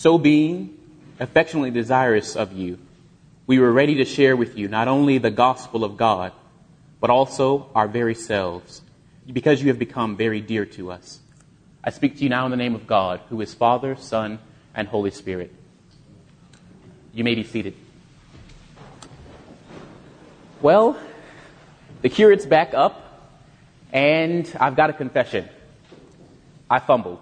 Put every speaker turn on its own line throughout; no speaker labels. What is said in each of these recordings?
So being affectionately desirous of you, we were ready to share with you not only the gospel of God, but also our very selves, because you have become very dear to us. I speak to you now in the name of God, who is Father, Son, and Holy Spirit. You may be seated. Well, the curate's back up, and I've got a confession. I fumbled.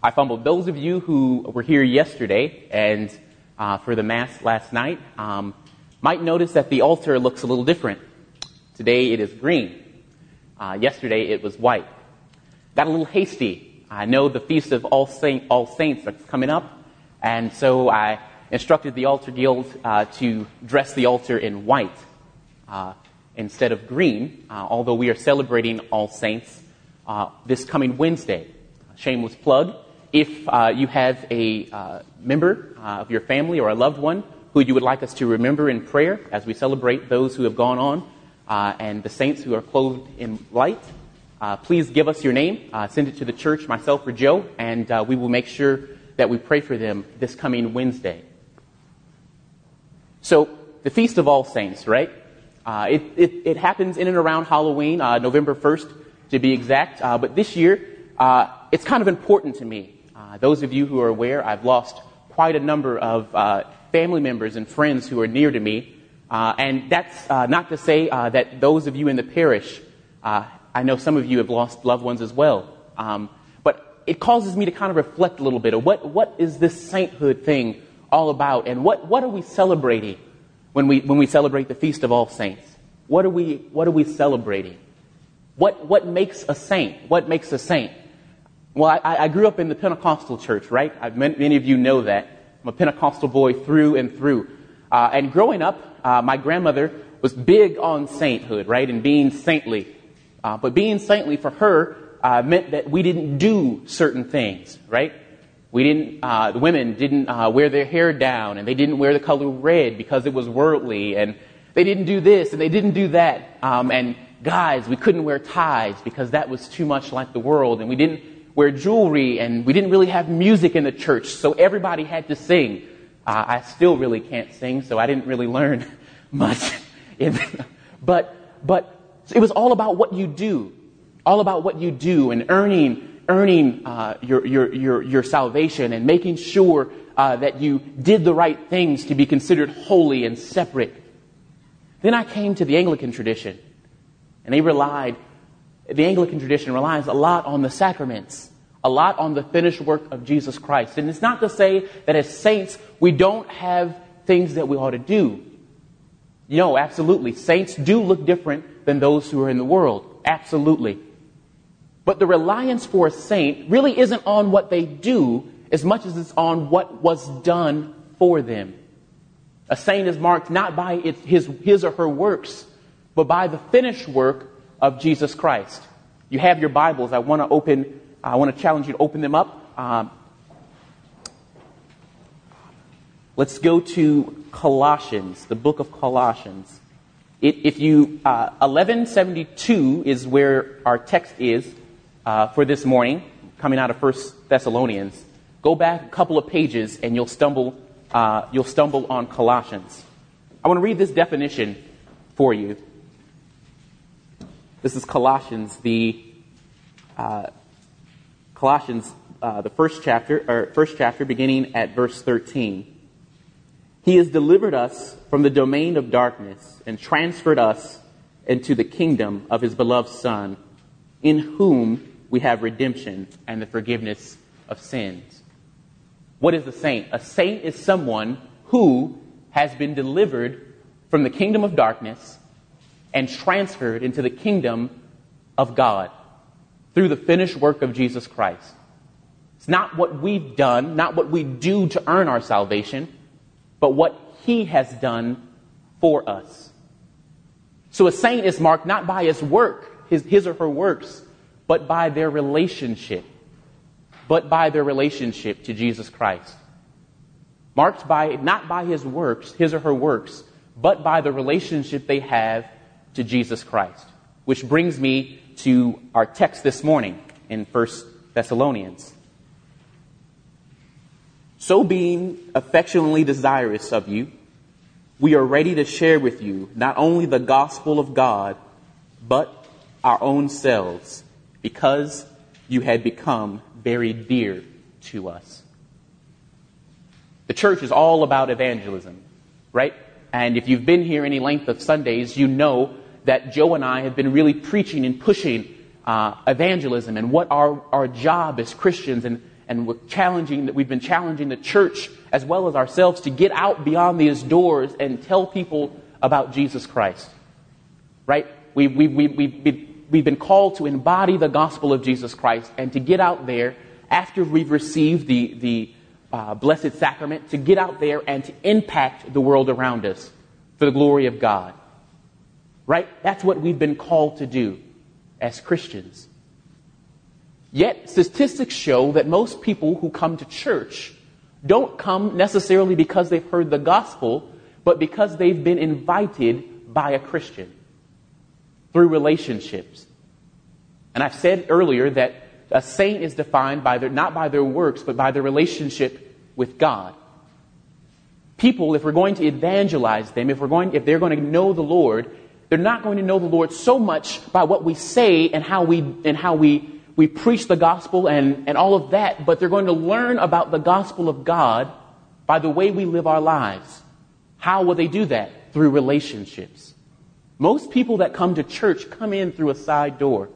I fumbled. Those of you who were here yesterday and uh, for the Mass last night um, might notice that the altar looks a little different. Today it is green. Uh, yesterday it was white. Got a little hasty. I know the Feast of All, Saint, All Saints that's coming up, and so I instructed the altar guild uh, to dress the altar in white uh, instead of green, uh, although we are celebrating All Saints uh, this coming Wednesday. Shameless plug if uh, you have a uh, member uh, of your family or a loved one who you would like us to remember in prayer as we celebrate those who have gone on uh, and the saints who are clothed in light, uh, please give us your name, send it to the church, myself or Joe, and we will make sure that we pray for them this coming Wednesday. So, the Feast of All Saints, right? It, it, it, happens in and around Halloween, November 1st to be exact, but this year, it's kind of important to me uh, those of you who are aware, I've lost quite a number of uh, family members and friends who are near to me. Uh, and that's uh, not to say uh, that those of you in the parish, uh, I know some of you have lost loved ones as well. Um, but it causes me to kind of reflect a little bit of what, what is this sainthood thing all about? And what, what are we celebrating when we, when we celebrate the Feast of All Saints? What are we, what are we celebrating? What, what makes a saint? What makes a saint? Well, I, I grew up in the Pentecostal church, right? I've, many of you know that. I'm a Pentecostal boy through and through. Uh, and growing up, uh, my grandmother was big on sainthood, right, and being saintly. Uh, but being saintly for her uh, meant that we didn't do certain things, right? We didn't. Uh, the women didn't uh, wear their hair down, and they didn't wear the color red because it was worldly, and they didn't do this and they didn't do that. Um, and guys, we couldn't wear ties because that was too much like the world, and we didn't wear jewelry, and we didn't really have music in the church, so everybody had to sing. Uh, I still really can't sing, so I didn't really learn much. but, but it was all about what you do, all about what you do, and earning, earning uh, your, your, your, your salvation, and making sure uh, that you did the right things to be considered holy and separate. Then I came to the Anglican tradition, and they relied the Anglican tradition relies a lot on the sacraments, a lot on the finished work of Jesus Christ. And it's not to say that as saints, we don't have things that we ought to do. No, absolutely. Saints do look different than those who are in the world. Absolutely. But the reliance for a saint really isn't on what they do as much as it's on what was done for them. A saint is marked not by his, his or her works, but by the finished work of Jesus Christ. You have your Bibles. I want to open, I want to challenge you to open them up. Um, let's go to Colossians, the book of Colossians. It, if you, uh, 1172 is where our text is uh, for this morning, coming out of First Thessalonians. Go back a couple of pages and you'll stumble, uh, you'll stumble on Colossians. I want to read this definition for you. This is Colossians, the uh, Colossians, uh, the first chapter, or first chapter, beginning at verse 13. He has delivered us from the domain of darkness and transferred us into the kingdom of his beloved Son, in whom we have redemption and the forgiveness of sins. What is a saint? A saint is someone who has been delivered from the kingdom of darkness and transferred into the kingdom of God through the finished work of Jesus Christ. It's not what we've done, not what we do to earn our salvation, but what He has done for us. So a saint is marked not by his work, his, his or her works, but by their relationship. But by their relationship to Jesus Christ. Marked by, not by his works, his or her works, but by the relationship they have to Jesus Christ. Which brings me to our text this morning in 1 Thessalonians. So being affectionately desirous of you, we are ready to share with you not only the gospel of God, but our own selves, because you had become very dear to us. The church is all about evangelism, right? And if you've been here any length of Sundays, you know that Joe and I have been really preaching and pushing uh, evangelism and what our, our job as Christians and, and we're challenging that we've been challenging the church as well as ourselves to get out beyond these doors and tell people about Jesus Christ. Right? We, we, we, we, we've been called to embody the gospel of Jesus Christ and to get out there after we've received the, the uh, Blessed Sacrament to get out there and to impact the world around us for the glory of God. Right? That's what we've been called to do as Christians. Yet, statistics show that most people who come to church don't come necessarily because they've heard the gospel, but because they've been invited by a Christian through relationships. And I've said earlier that a saint is defined by their, not by their works, but by their relationship with God. People, if we're going to evangelize them, if we're going, if they're going to know the Lord, they're not going to know the Lord so much by what we say and how we, and how we, we preach the gospel and, and all of that, but they're going to learn about the gospel of God by the way we live our lives. How will they do that? Through relationships. Most people that come to church come in through a side door.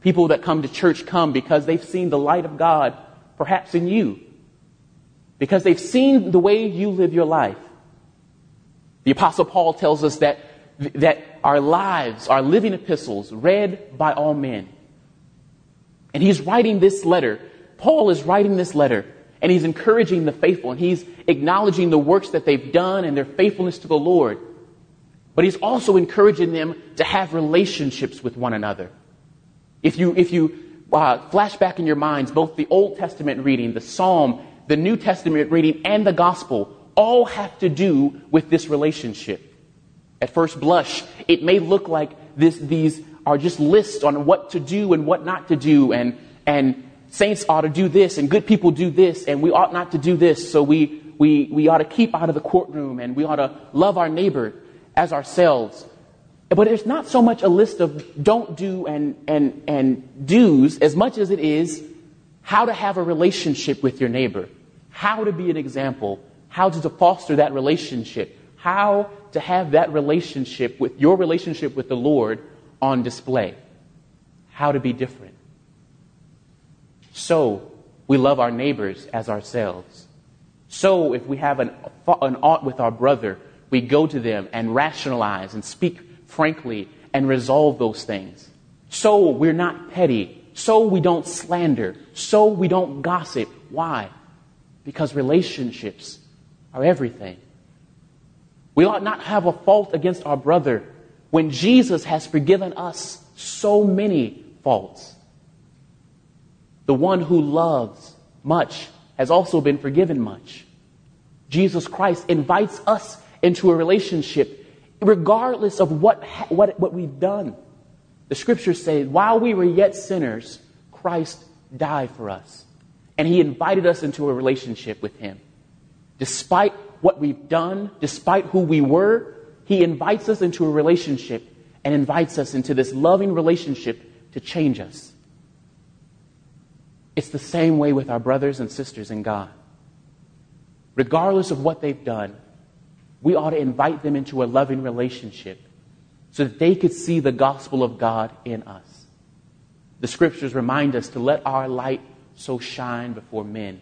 People that come to church come because they've seen the light of God, perhaps in you. Because they've seen the way you live your life. The apostle Paul tells us that, that our lives are living epistles read by all men. And he's writing this letter. Paul is writing this letter and he's encouraging the faithful and he's acknowledging the works that they've done and their faithfulness to the Lord. But he's also encouraging them to have relationships with one another. If you, if you uh, flash back in your minds, both the Old Testament reading, the Psalm, the New Testament reading, and the Gospel all have to do with this relationship. At first blush, it may look like this, these are just lists on what to do and what not to do, and, and saints ought to do this, and good people do this, and we ought not to do this, so we, we, we ought to keep out of the courtroom, and we ought to love our neighbor as ourselves. But it's not so much a list of don't do and, and, and do's as much as it is how to have a relationship with your neighbor, how to be an example, how to foster that relationship, how to have that relationship with your relationship with the Lord on display, how to be different. So, we love our neighbors as ourselves. So, if we have an, an aught with our brother, we go to them and rationalize and speak frankly and resolve those things. So we're not petty. So we don't slander. So we don't gossip. Why? Because relationships are everything. We ought not have a fault against our brother when Jesus has forgiven us so many faults. The one who loves much has also been forgiven much. Jesus Christ invites us into a relationship regardless of what, what, what we've done. The scriptures say, while we were yet sinners, Christ died for us. And he invited us into a relationship with him. Despite what we've done, despite who we were, he invites us into a relationship and invites us into this loving relationship to change us. It's the same way with our brothers and sisters in God. Regardless of what they've done, we ought to invite them into a loving relationship so that they could see the gospel of God in us. The scriptures remind us to let our light so shine before men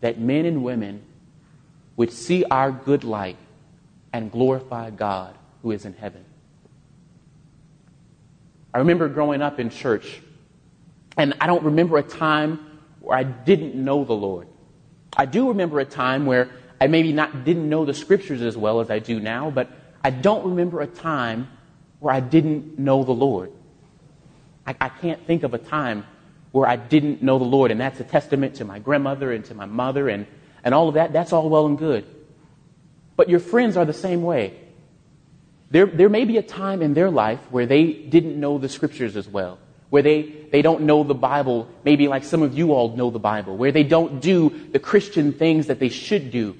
that men and women would see our good light and glorify God who is in heaven. I remember growing up in church, and I don't remember a time where I didn't know the Lord. I do remember a time where I maybe not didn't know the scriptures as well as I do now, but I don't remember a time where I didn't know the Lord. I, I can't think of a time where I didn't know the Lord, and that's a testament to my grandmother and to my mother and, and all of that. That's all well and good. But your friends are the same way. There, there may be a time in their life where they didn't know the scriptures as well, where they, they don't know the Bible, maybe like some of you all know the Bible, where they don't do the Christian things that they should do.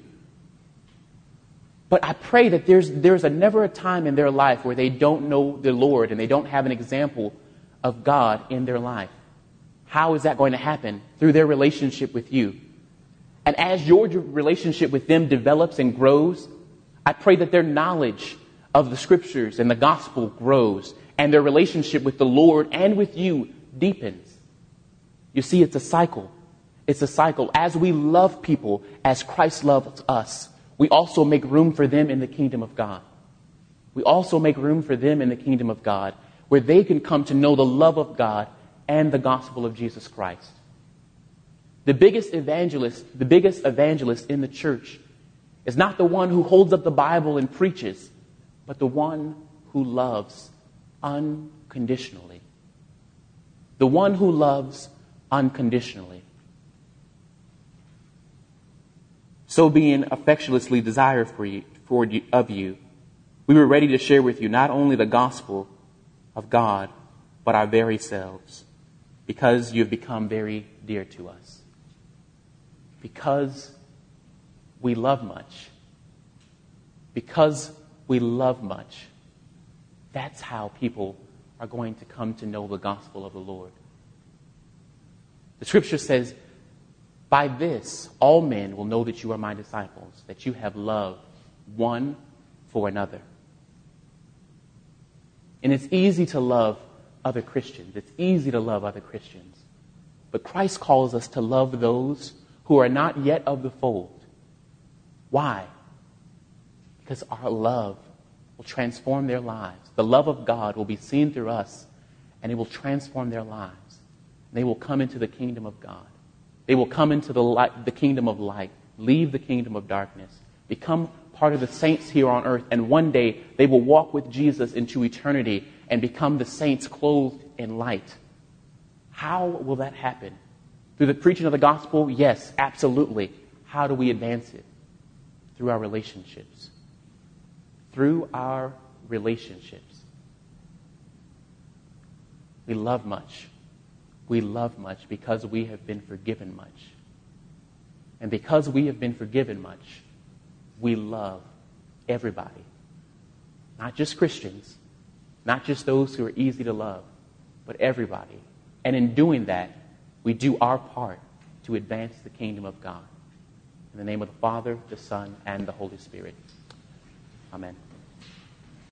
But I pray that there's, there's a, never a time in their life where they don't know the Lord and they don't have an example of God in their life. How is that going to happen? Through their relationship with you. And as your relationship with them develops and grows, I pray that their knowledge of the scriptures and the gospel grows and their relationship with the Lord and with you deepens. You see, it's a cycle. It's a cycle. As we love people as Christ loves us, we also make room for them in the kingdom of God. We also make room for them in the kingdom of God where they can come to know the love of God and the gospel of Jesus Christ. The biggest evangelist, the biggest evangelist in the church is not the one who holds up the Bible and preaches, but the one who loves unconditionally. The one who loves unconditionally. So being affectionately desired for you, for you, of you, we were ready to share with you not only the gospel of God, but our very selves, because you have become very dear to us. Because we love much. Because we love much. That's how people are going to come to know the gospel of the Lord. The scripture says, By this all men will know that you are my disciples, that you have love one for another. And it's easy to love other Christians. It's easy to love other Christians. But Christ calls us to love those who are not yet of the fold. Why? Because our love will transform their lives. The love of God will be seen through us, and it will transform their lives. They will come into the kingdom of God. They will come into the, light, the kingdom of light, leave the kingdom of darkness, become part of the saints here on earth, and one day they will walk with Jesus into eternity and become the saints clothed in light. How will that happen? Through the preaching of the gospel? Yes, absolutely. How do we advance it? through our relationships. Through our relationships. We love much. We love much because we have been forgiven much. And because we have been forgiven much, we love everybody. Not just Christians, not just those who are easy to love, but everybody. And in doing that, we do our part to advance the kingdom of God. In the name of the Father, the Son, and the Holy Spirit. Amen.